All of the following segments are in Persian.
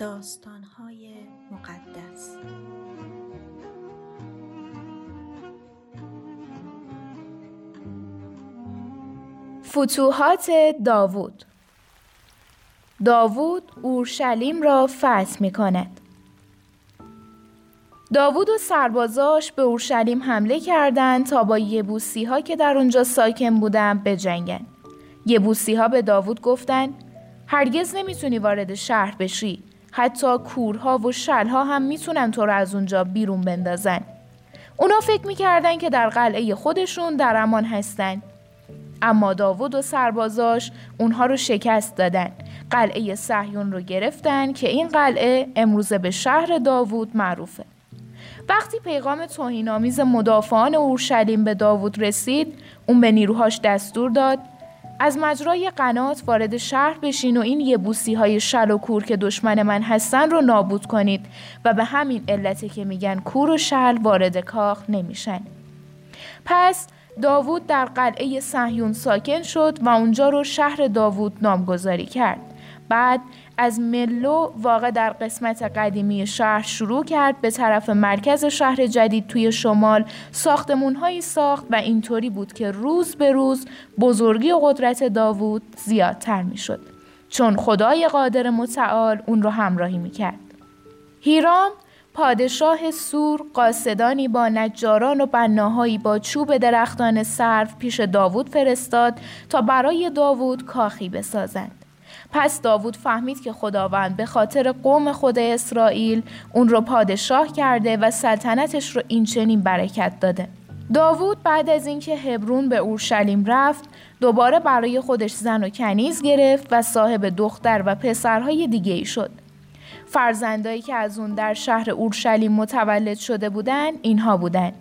داستانهای مقدس فتوحات داوود داوود اورشلیم را فتح می کند. داوود و سربازاش به اورشلیم حمله کردند تا با یبوسی ها که در اونجا ساکن بودند بجنگن. یبوسی ها به داوود گفتند هرگز نمی‌تونی وارد شهر بشی. حتی کورها و شلها هم می‌تونن تو رو از اونجا بیرون بندازن. اونا فکر می‌کردن که در قلعه خودشون در امان هستن. اما داوود و سربازاش اونها رو شکست دادن. قلعه صهیون رو گرفتن که این قلعه امروزه به شهر داوود معروفه. وقتی پیغام توهینآمیز مدافعان اورشلیم به داوود رسید، اون به نیروهاش دستور داد از مجرای قنات وارد شهر بشین و این یبوسی های شل و کور که دشمن من هستن رو نابود کنید و به همین علته که میگن کور و شل وارد کاخ نمیشن. پس داوود در قلعه صهیون ساکن شد و اونجا رو شهر داوود نامگذاری کرد. بعد از ملو واقع در قسمت قدیمی شهر شروع کرد به طرف مرکز شهر جدید توی شمال ساختمونهایی ساخت و اینطوری بود که روز به روز بزرگی و قدرت داوود زیادتر می شد. چون خدای قادر متعال اون رو همراهی می کرد. هیرام پادشاه سور قاصدانی با نجاران و بناهایی با چوب درختان سرف پیش داوود فرستاد تا برای داوود کاخی بسازند. پس داوود فهمید که خداوند به خاطر قوم خود اسرائیل اون رو پادشاه کرده و سلطنتش رو این چنین برکت داده. داوود بعد از اینکه هبرون به اورشلیم رفت دوباره برای خودش زن و کنیز گرفت و صاحب دختر و پسرهای دیگه ای شد. فرزندایی که از اون در شهر اورشلیم متولد شده بودن اینها بودن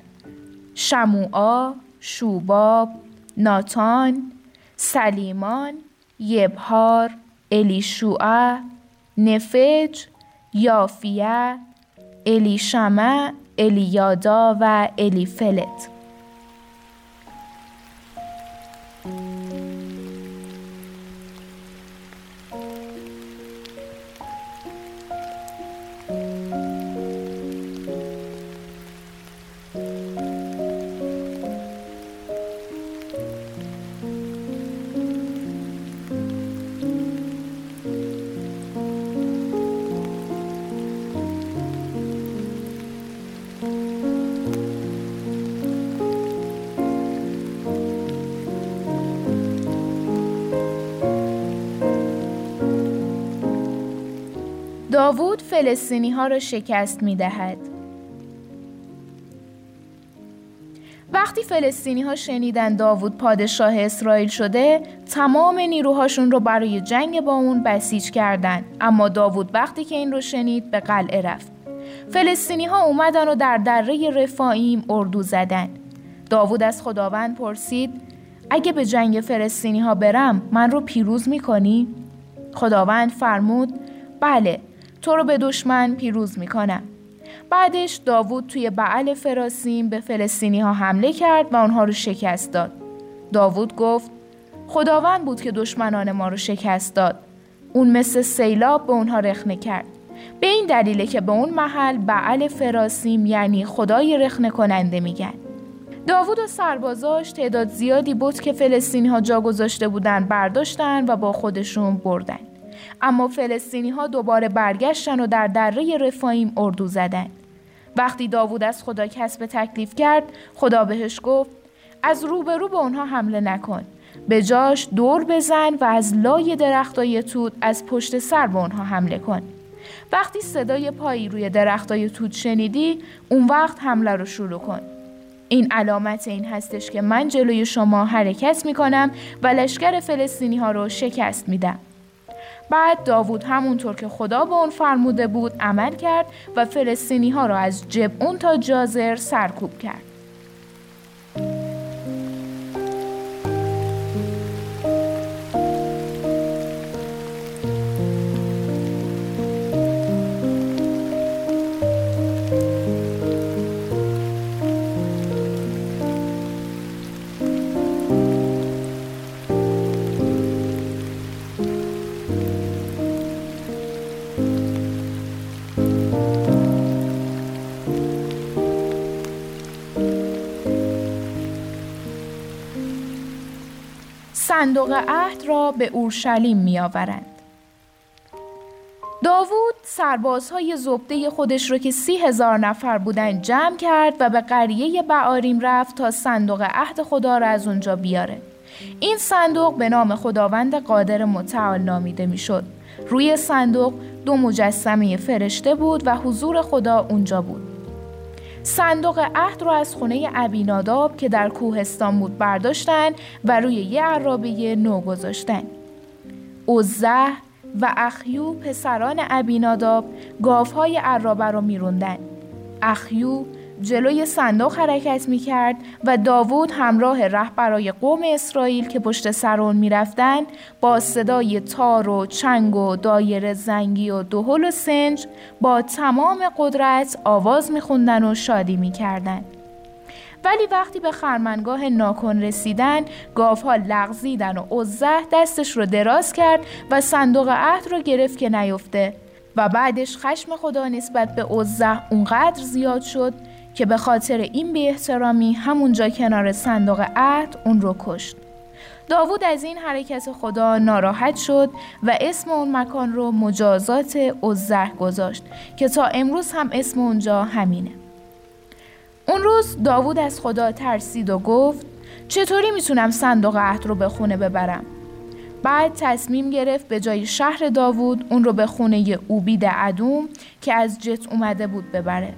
شموعا، شوباب، ناتان، سلیمان، یبهار، الیشوع، نفج، یافیه، الیشمع، الیادا و الیفلت فلسطینی ها را شکست می دهد. وقتی فلسطینی ها شنیدن داوود پادشاه اسرائیل شده تمام نیروهاشون رو برای جنگ با اون بسیج کردند اما داوود وقتی که این رو شنید به قلعه رفت فلسطینی ها اومدن و در دره رفایم اردو زدن داوود از خداوند پرسید اگه به جنگ فلسطینی ها برم من رو پیروز می‌کنی؟ خداوند فرمود بله تو رو به دشمن پیروز می‌کنم. بعدش داوود توی بعل فراسیم به فلسطینی ها حمله کرد و آنها رو شکست داد. داوود گفت خداوند بود که دشمنان ما رو شکست داد. اون مثل سیلاب به اونها رخنه کرد. به این دلیله که به اون محل بعل فراسیم یعنی خدای رخنه کننده میگن. داوود و سربازاش تعداد زیادی بود که فلسطینی ها جا گذاشته بودن برداشتن و با خودشون بردن. اما فلسطینی ها دوباره برگشتن و در دره رفایم اردو زدند. وقتی داوود از خدا کسب تکلیف کرد خدا بهش گفت از روبرو به اونها حمله نکن. به جاش دور بزن و از لای درختای توت از پشت سر به اونها حمله کن. وقتی صدای پایی روی درختای توت شنیدی اون وقت حمله رو شروع کن. این علامت این هستش که من جلوی شما حرکت می کنم و لشکر فلسطینی ها رو شکست میدم. بعد داوود همونطور که خدا به اون فرموده بود عمل کرد و فلسطینی ها را از جبعون تا جازر سرکوب کرد. صندوق عهد را به اورشلیم می آورند. داوود سربازهای زبده خودش رو که سی هزار نفر بودن جمع کرد و به قریه بعاریم رفت تا صندوق عهد خدا را از اونجا بیاره. این صندوق به نام خداوند قادر متعال نامیده می‌شد. روی صندوق دو مجسمه فرشته بود و حضور خدا اونجا بود. صندوق عهد رو از خونه ابیناداب که در کوهستان بود برداشتن و روی یه عرابه نو گذاشتن. اوزه و اخیو پسران ابیناداب گاوهای عرابه رو میروندن. اخیو جلوی صندوق حرکت می کرد و داوود همراه رهبرای قوم اسرائیل که پشت سر اون می رفتن با صدای تار و چنگ و دایر زنگی و دهل و سنج با تمام قدرت آواز می خوندن و شادی می کردن. ولی وقتی به خرمنگاه ناکن رسیدن گاوها لغزیدن و عزه دستش رو دراز کرد و صندوق عهد رو گرفت که نیفته و بعدش خشم خدا نسبت به عزه اونقدر زیاد شد که به خاطر این بی احترامی همونجا کنار صندوق عهد اون رو کشت. داوود از این حرکت خدا ناراحت شد و اسم اون مکان رو مجازات عزه گذاشت که تا امروز هم اسم اونجا همینه. اون روز داوود از خدا ترسید و گفت چطوری می‌تونم صندوق عهد رو به خونه ببرم؟ بعد تصمیم گرفت به جای شهر داوود اون رو به خونه اوبید عدوم که از جت اومده بود ببره.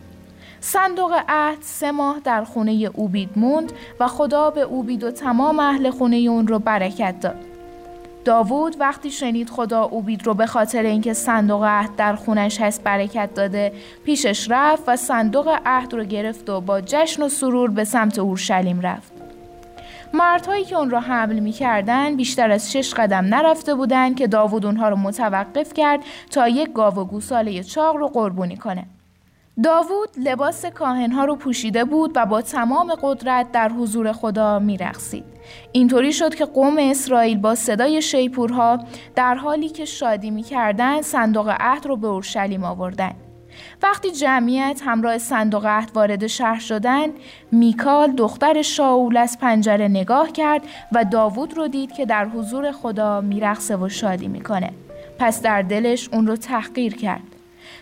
صندوق عهد سه ماه در خونه اوبید موند و خدا به اوبید و تمام اهل خونه اون رو برکت داد. داوود وقتی شنید خدا اوبید رو به خاطر اینکه صندوق عهد در خونش هست برکت داده پیشش رفت و صندوق عهد رو گرفت و با جشن و سرور به سمت اورشلیم رفت. مردهایی که اون را حمل می کردن بیشتر از شش قدم نرفته بودند که داوود اونها رو متوقف کرد تا یک گاو و گوساله چاق رو قربونی کنه. داوود لباس کاهنها رو پوشیده بود و با تمام قدرت در حضور خدا میرقصید. اینطوری شد که قوم اسرائیل با صدای شیپورها در حالی که شادی می‌کردند صندوق عهد رو به اورشلیم آوردند. وقتی جمعیت همراه صندوق عهد وارد شهر شدند، میکال دختر شاول از پنجره نگاه کرد و داوود رو دید که در حضور خدا میرقصه و شادی می‌کنه. پس در دلش اون رو تحقیر کرد.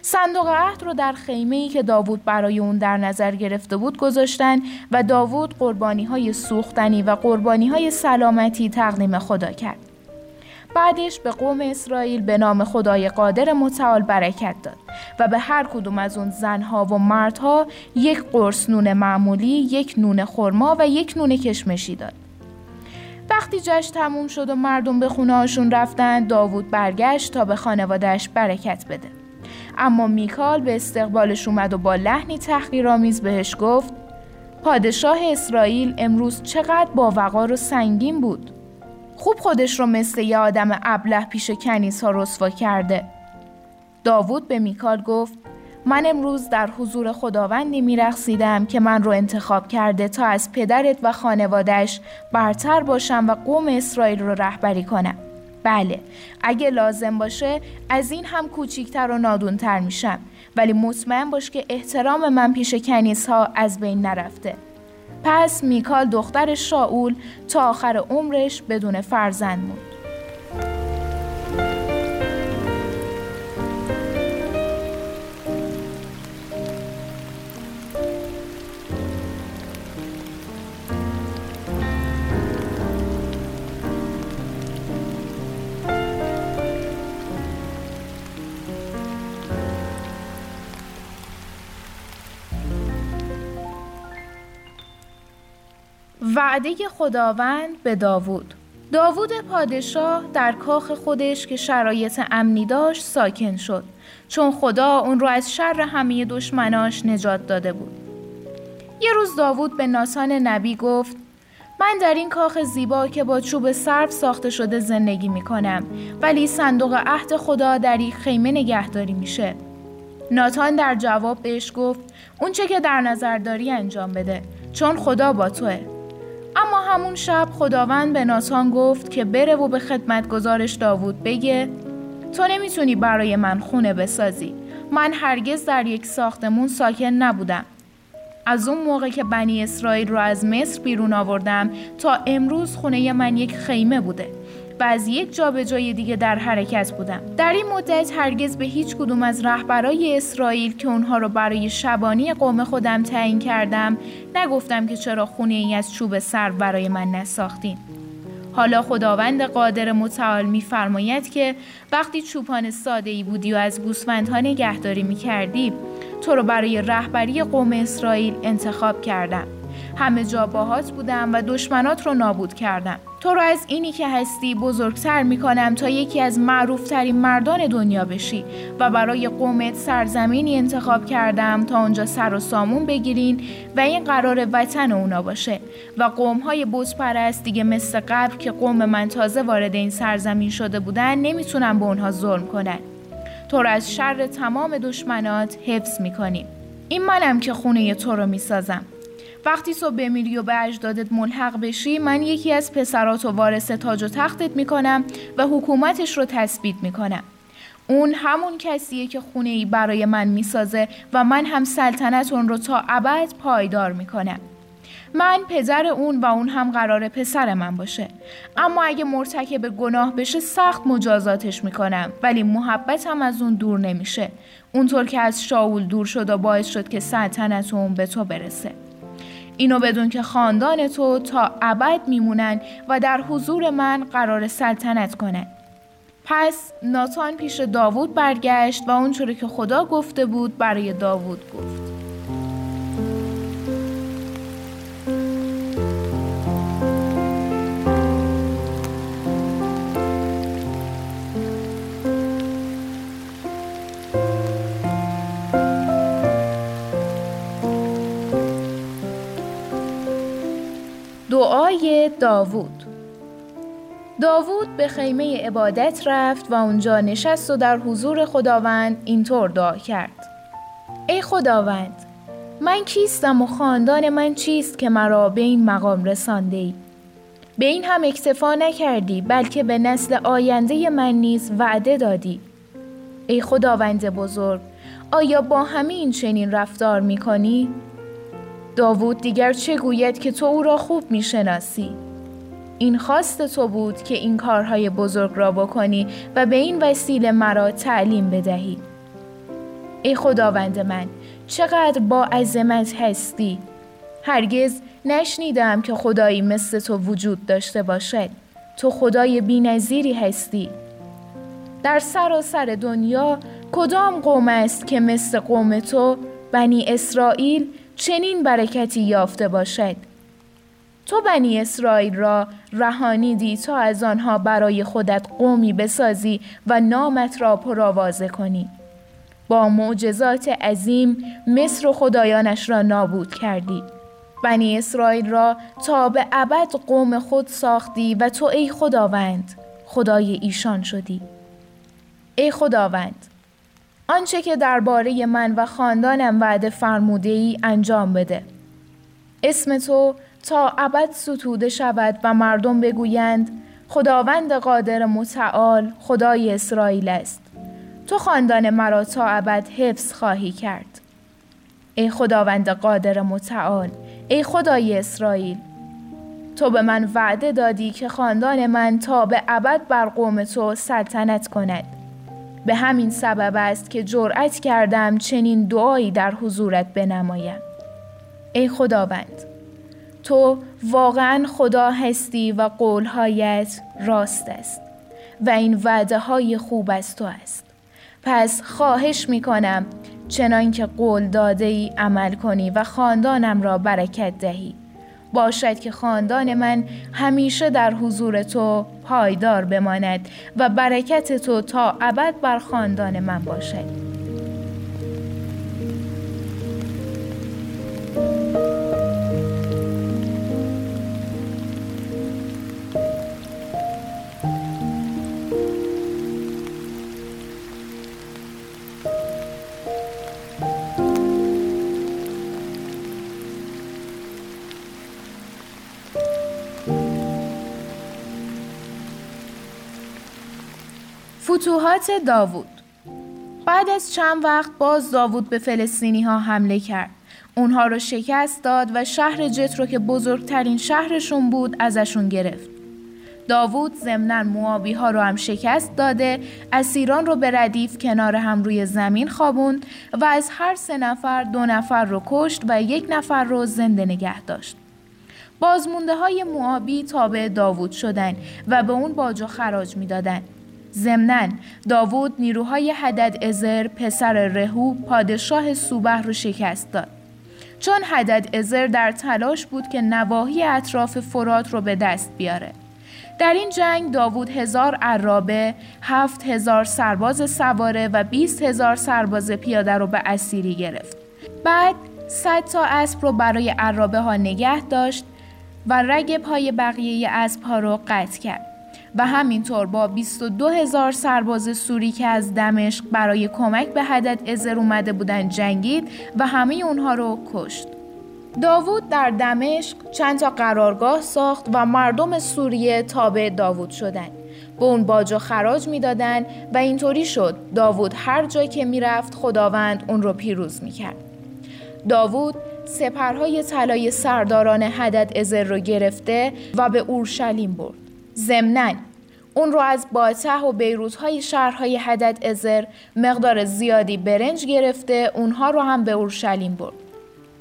صندوق عهد رو در خیمه ای که داوود برای اون در نظر گرفته بود گذاشتن و داوود قربانی های سوختنی و قربانی های سلامتی تقدیم خدا کرد. بعدش به قوم اسرائیل به نام خدای قادر متعال برکت داد و به هر کدوم از اون زنها و مردها یک قرص نون معمولی، یک نون خرما و یک نون کشمشی داد. وقتی جشن تموم شد و مردم به خونه هاشون رفتن داوود برگشت تا به خانوادهش برکت بده. اما میکال به استقبالش اومد و با لحنی تحقیرآمیز بهش گفت پادشاه اسرائیل امروز چقدر با وقار و سنگین بود. خوب خودش رو مثل یه آدم ابله پیش کنیس ها رسوا کرده. داوود به میکال گفت من امروز در حضور خداوندی میرقصیدم که من رو انتخاب کرده تا از پدرت و خانوادش برتر باشم و قوم اسرائیل رو رهبری کنم. بله اگه لازم باشه از این هم کوچیکتر و نادونتر میشم. ولی مطمئن باش که احترام من پیش کنیس ها از بین نرفته. پس میکال دختر شاول تا آخر عمرش بدون فرزند موند. وعده خداوند به داوود داوود پادشاه در کاخ خودش که شرایط امنی داشت ساکن شد چون خدا اون رو از شر همه دشمناش نجات داده بود یه روز داوود به ناسان نبی گفت من در این کاخ زیبا که با چوب سرف ساخته شده زندگی می کنم ولی صندوق عهد خدا در این خیمه نگهداری میشه. ناتان در جواب بهش گفت اون چه که در نظر داری انجام بده چون خدا با توه. اما همون شب خداوند به ناتان گفت که بره و به خدمتگزارش داوود بگه تو نمی‌تونی برای من خونه بسازی. من هرگز در یک ساختمون ساکن نبودم. از اون موقع که بنی اسرائیل رو از مصر بیرون آوردم تا امروز خونه من یک خیمه بوده. و از یک جا به جای دیگه در حرکت بودم. در این مدت هرگز به هیچ کدوم از رهبرای اسرائیل که اونها رو برای شبانی قوم خودم تعیین کردم نگفتم که چرا خونه ای از چوب سر برای من نساختین. حالا خداوند قادر متعال میفرماید که وقتی چوپان ساده ای بودی و از گوسفندها نگهداری می کردی تو رو برای رهبری قوم اسرائیل انتخاب کردم. همه جا باهات بودم و دشمنات رو نابود کردم. تو رو از اینی که هستی بزرگتر می‌کنم تا یکی از معروفترین مردان دنیا بشی و برای قومت سرزمینی انتخاب کردم تا اونجا سر و سامون بگیرین و این قرار وطن اونا باشه. و قوم های پرست دیگه مثل قبل که قوم من تازه وارد این سرزمین شده بودن نمی‌تونن به اونها ظلم کنن. تو رو از شر تمام دشمنات حفظ می‌کنیم. این منم که خونه تو رو می‌سازم. وقتی تو بمیری و به اجدادت ملحق بشی من یکی از پسرات و وارث تاج و تختت می‌کنم و حکومتش رو تثبیت می‌کنم. اون همون کسیه که خونه ای برای من می‌سازه و من هم سلطنت اون رو تا ابد پایدار می‌کنم. من پدر اون و اون هم قرار پسر من باشه. اما اگه مرتکب گناه بشه سخت مجازاتش می‌کنم. ولی محبتم از اون دور نمیشه. اونطور که از شاول دور شد و باعث شد که سلطنت اون به تو برسه. اینو بدون که خاندان تو تا ابد میمونن و در حضور من قرار سلطنت کنن. پس ناتان پیش داوود برگشت و اونچوری که خدا گفته بود برای داوود گفت. داوود داوود به خیمه عبادت رفت و اونجا نشست و در حضور خداوند اینطور دعا کرد ای خداوند من کیستم و خاندان من چیست که مرا به این مقام رسانده ای؟ به این هم اکتفا نکردی بلکه به نسل آینده من نیز وعده دادی ای خداوند بزرگ آیا با همین چنین رفتار می کنی؟ داوود دیگر چه گوید که تو او را خوب می‌شناسی این خواست تو بود که این کارهای بزرگ را بکنی و به این وسیله مرا تعلیم بدهی. ای خداوند من چقدر با عظمت هستی. هرگز نشنیدم که خدایی مثل تو وجود داشته باشد. تو خدای بینظیری هستی. در سراسر سر دنیا کدام قوم است که مثل قوم تو بنی اسرائیل چنین برکتی یافته باشد؟ تو بنی اسرائیل را رهانیدی تا از آنها برای خودت قومی بسازی و نامت را پرآوازه کنی. با معجزات عظیم مصر و خدایانش را نابود کردی. بنی اسرائیل را تا به ابد قوم خود ساختی و تو ای خداوند خدای ایشان شدی. ای خداوند آنچه که درباره من و خاندانم وعده فرموده ای انجام بده. اسم تو تا ابد ستوده شود و مردم بگویند خداوند قادر متعال خدای اسرائیل است. تو خاندان مرا تا ابد حفظ خواهی کرد. ای خداوند قادر متعال، ای خدای اسرائیل، تو به من وعده دادی که خاندان من تا به ابد بر قوم تو سلطنت کند. به همین سبب است که جرأت کردم چنین دعایی در حضورت بنمایم ای خداوند تو واقعا خدا هستی و قولهایت راست است و این وعده های خوب از تو است. پس خواهش می کنم چنان که قول داده ای عمل کنی و خاندانم را برکت دهی. باشد که خاندان من همیشه در حضور تو پایدار بماند و برکت تو تا ابد بر خاندان من باشد. فتوحات داوود بعد از چند وقت باز داوود به فلسطینی ها حمله کرد. اونها رو شکست داد و شهر جت رو که بزرگترین شهرشون بود ازشون گرفت. داوود ضمنا موابی ها رو هم شکست داده اسیران رو به ردیف کنار هم روی زمین خوابوند و از هر سه نفر دو نفر رو کشت و یک نفر رو زنده نگه داشت. بازمونده های موابی تابع داوود شدند و به اون باج و خراج می‌دادند. ضمنا داوود نیروهای حدد ازر پسر رهو پادشاه سوبه رو شکست داد. چون حدد ازر در تلاش بود که نواحی اطراف فرات رو به دست بیاره. در این جنگ داوود هزار عرابه، هفت هزار سرباز سواره و بیست هزار سرباز پیاده رو به اسیری گرفت. بعد صد تا اسب رو برای عرابه ها نگه داشت و رگ پای بقیه اسب ها رو قطع کرد. و همینطور با 22 هزار سرباز سوری که از دمشق برای کمک به حدد ازر اومده بودن جنگید و همه اونها رو کشت. داوود در دمشق چند تا قرارگاه ساخت و مردم سوریه تابع داوود شدند. به اون باج و خراج می‌دادند و اینطوری شد داوود هر جای که می‌رفت خداوند اون رو پیروز می‌کرد. داوود سپرهای طلای سرداران حدد ازر رو گرفته و به اورشلیم برد. ضمناً اون رو از باته و بیروت های شهرهای حدد ازر مقدار زیادی برنج گرفته اونها رو هم به اورشلیم برد.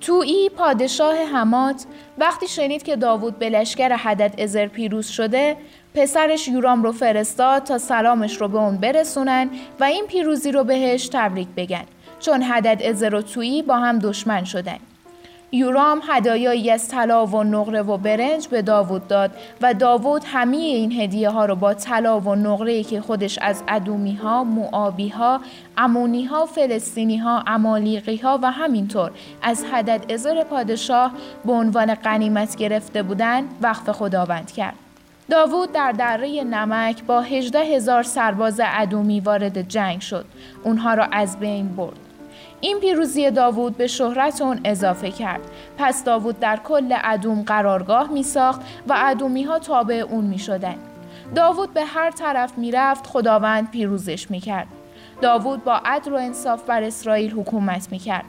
تویی پادشاه حمات وقتی شنید که داوود به لشکر حدد ازر پیروز شده پسرش یورام رو فرستاد تا سلامش رو به اون برسونن و این پیروزی رو بهش تبریک بگن چون حدد ازر و تویی با هم دشمن شدن یورام هدایایی از طلا و نقره و برنج به داوود داد و داوود همه این هدیه ها رو با طلا و نقره که خودش از ادومی ها، معابی ها، امونی ها، فلسطینی ها، امالیقی ها و همینطور از حدد ازر پادشاه به عنوان قنیمت گرفته بودن وقف خداوند کرد. داوود در دره نمک با هجده هزار سرباز ادومی وارد جنگ شد. اونها را از بین برد. این پیروزی داوود به شهرت اون اضافه کرد. پس داوود در کل ادوم قرارگاه می ساخت و ادومی ها تابع اون می شدن. داوود به هر طرف می رفت خداوند پیروزش می کرد. داوود با عدل و انصاف بر اسرائیل حکومت می کرد.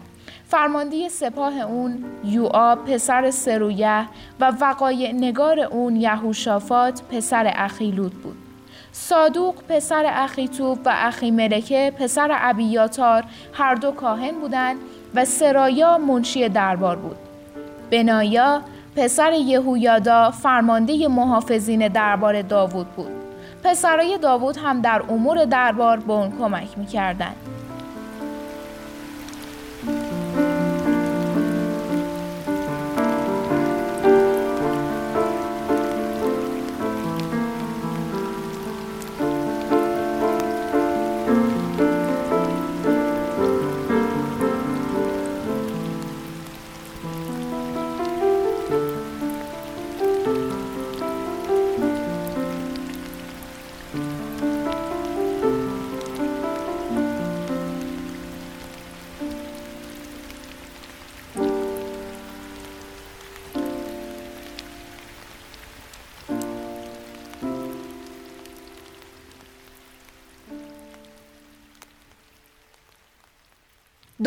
فرمانده سپاه اون یوآ پسر سرویه و وقای نگار اون یهوشافات پسر اخیلود بود. صادوق پسر اخیتوب و اخی ملکه پسر ابیاتار هر دو کاهن بودند و سرایا منشی دربار بود. بنایا پسر یهویادا فرمانده محافظین دربار داوود بود. پسرای داوود هم در امور دربار به اون کمک می‌کردند.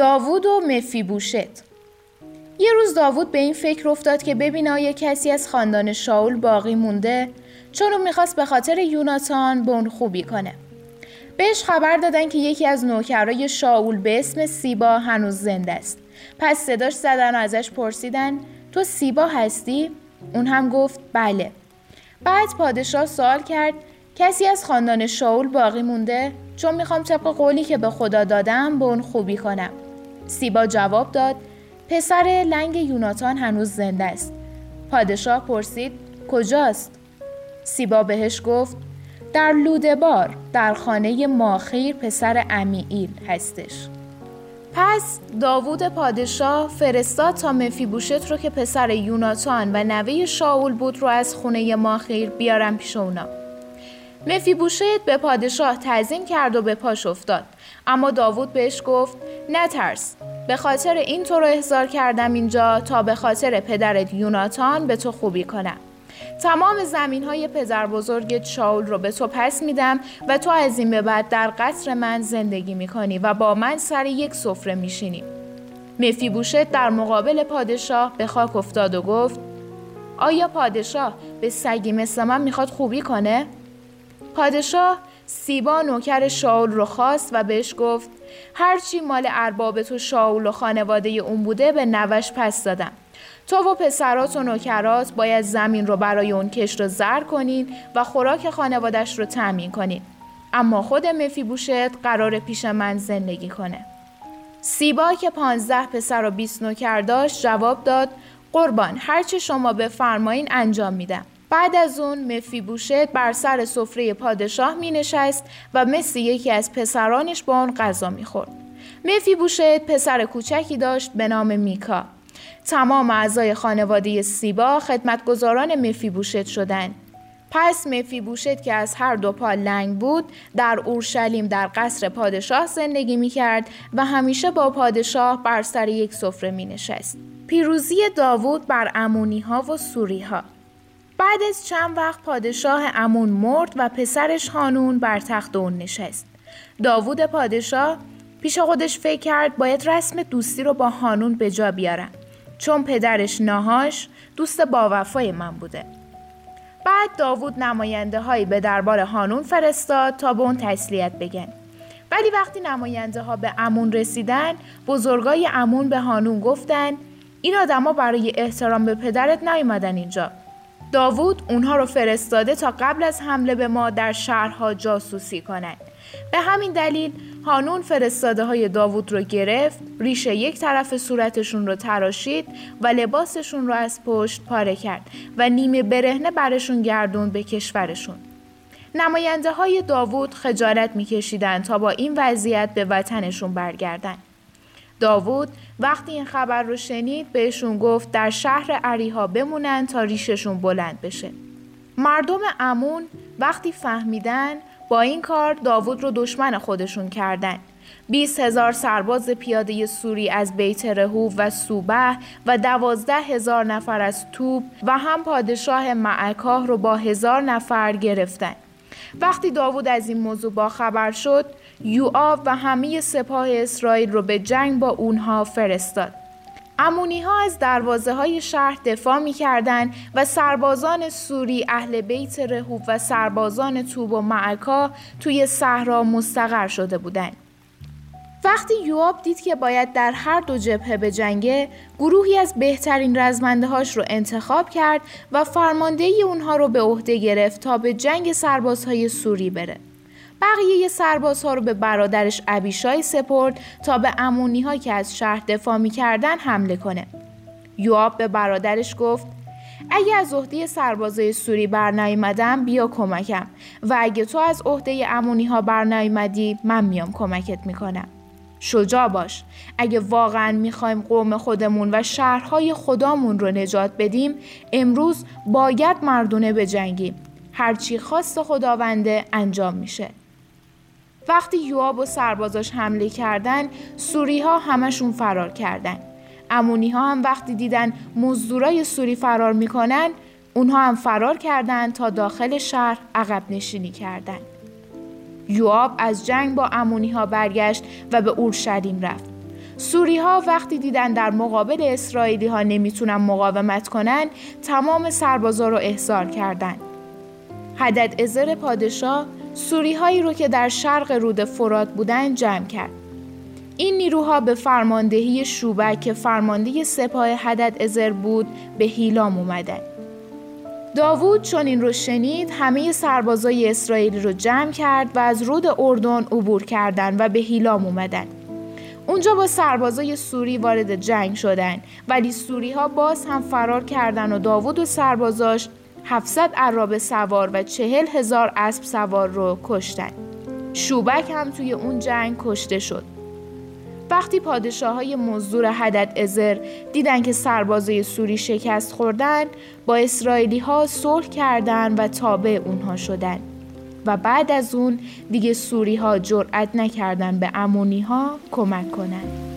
داوود و مفیبوشت. یه روز داوود به این فکر افتاد که ببینه آیا کسی از خاندان شاول باقی مونده چون او می‌خواست به خاطر یوناتان به اون خوبی کنه. بهش خبر دادن که یکی از نوکرای شاول به اسم سیبا هنوز زنده است. پس صداش زدن و ازش پرسیدن تو سیبا هستی؟ اون هم گفت بله. بعد پادشاه سوال کرد کسی از خاندان شاول باقی مونده؟ چون می‌خوام طبق قولی که به خدا دادم به اون خوبی کنم. سیبا جواب داد پسر لنگ یوناتان هنوز زنده است. پادشاه پرسید کجاست؟ سیبا بهش گفت در لودبار در خانه ماخیر پسر امیئیل هستش. پس داوود پادشاه فرستاد تا مفیبوشت رو که پسر یوناتان و نوه شاول بود رو از خونه ماخیر بیارم پیش اونا. مفیبوشت به پادشاه تعظیم کرد و به پاش افتاد. اما داوود بهش گفت نترس به خاطر این تو رو احضار کردم اینجا تا به خاطر پدرت یوناتان به تو خوبی کنم تمام زمین های پدر بزرگ شاول رو به تو پس میدم و تو از این به بعد در قصر من زندگی می‌کنی و با من سر یک سفره میشینی مفیبوشت در مقابل پادشاه به خاک افتاد و گفت آیا پادشاه به سگی مثل من می‌خواد خوبی کنه؟ پادشاه سیبا نوکر شاول رو خواست و بهش گفت هرچی مال ارباب تو شاول و خانواده اون بوده به نوش پس دادم. تو و پسرات و نوکرات باید زمین رو برای اون کش رو زر کنین و خوراک خانوادش رو تأمین کنین. اما خود مفی بوشت قرار پیش من زندگی کنه. سیبا که پانزده پسر و بیست نوکر داشت جواب داد قربان هرچه شما بفرمایین انجام میدم. بعد از اون مفی بوشت بر سر سفره پادشاه می نشست و مثل یکی از پسرانش با اون غذا می خورد. مفی بوشت پسر کوچکی داشت به نام میکا. تمام اعضای خانواده سیبا خدمتگزاران مفی بوشت شدند. پس مفی بوشت که از هر دو پا لنگ بود در اورشلیم در قصر پادشاه زندگی می کرد و همیشه با پادشاه بر سر یک سفره می نشست. پیروزی داوود بر امونی ها و سوری ها بعد از چند وقت پادشاه امون مرد و پسرش هانون بر تخت اون نشست. داوود پادشاه پیش خودش فکر کرد باید رسم دوستی رو با هانون به جا بیارم چون پدرش ناهاش دوست با وفای من بوده. بعد داوود نماینده هایی به دربار هانون فرستاد تا به اون تسلیت بگن. ولی وقتی نماینده ها به امون رسیدن بزرگای امون به هانون گفتن این آدما برای احترام به پدرت نیومدن اینجا داوود اونها رو فرستاده تا قبل از حمله به ما در شهرها جاسوسی کنند. به همین دلیل هانون فرستاده های داوود رو گرفت، ریشه یک طرف صورتشون رو تراشید و لباسشون رو از پشت پاره کرد و نیمه برهنه برشون گردون به کشورشون. نماینده های داوود خجالت میکشیدند تا با این وضعیت به وطنشون برگردن. داوود وقتی این خبر رو شنید بهشون گفت در شهر عریها بمونن تا ریششون بلند بشه. مردم امون وقتی فهمیدن با این کار داوود رو دشمن خودشون کردن. 20 هزار سرباز پیاده سوری از بیت رهو و سوبه و دوازده هزار نفر از توب و هم پادشاه معکاه رو با هزار نفر گرفتن. وقتی داوود از این موضوع با خبر شد یوآب و همه سپاه اسرائیل رو به جنگ با اونها فرستاد. امونی ها از دروازه های شهر دفاع می کردن و سربازان سوری اهل بیت رهوب و سربازان توب و معکا توی صحرا مستقر شده بودند. وقتی یوآب دید که باید در هر دو جبهه به جنگه گروهی از بهترین رزمنده هاش رو انتخاب کرد و فرماندهی اونها رو به عهده گرفت تا به جنگ سربازهای سوری بره. بقیه سربازها رو به برادرش ابیشای سپرد تا به امونی ها که از شهر دفاع می‌کردن حمله کنه. یوآب به برادرش گفت اگه از عهده سربازای سوری برنایمدم بیا کمکم و اگه تو از عهده امونی ها برنایمدی من میام کمکت می‌کنم. شجاع باش اگه واقعا می‌خوایم قوم خودمون و شهرهای خدامون رو نجات بدیم امروز باید مردونه بجنگیم هرچی خواست خداونده انجام میشه وقتی یواب و سربازاش حمله کردن سوری ها همشون فرار کردن امونی ها هم وقتی دیدن مزدورای سوری فرار می‌کنن اونها هم فرار کردند تا داخل شهر عقب نشینی کردند. یوآب از جنگ با امونی ها برگشت و به اورشلیم رفت. سوری ها وقتی دیدن در مقابل اسرائیلی ها نمی‌تونن مقاومت کنن تمام سربازا رو احضار کردند. حدد ازر پادشاه سوری هایی رو که در شرق رود فرات بودن جمع کرد. این نیروها به فرماندهی شوبک که فرمانده سپاه حدد ازر بود به هیلام اومدن. داوود چون این رو شنید همه سربازای اسرائیلی رو جمع کرد و از رود اردن عبور کردند و به هیلام اومدن. اونجا با سربازای سوری وارد جنگ شدن ولی سوری ها باز هم فرار کردن و داوود و سربازاش 700 عرابه سوار و چهل هزار اسب سوار رو کشتن. شوبک هم توی اون جنگ کشته شد. وقتی پادشاه های مزدور حدد ازر دیدن که سربازای سوری شکست خوردن با اسرائیلی ها صلح کردن و تابع اونها شدن و بعد از اون دیگه سوری ها جرأت نکردن به امونی ها کمک کنند.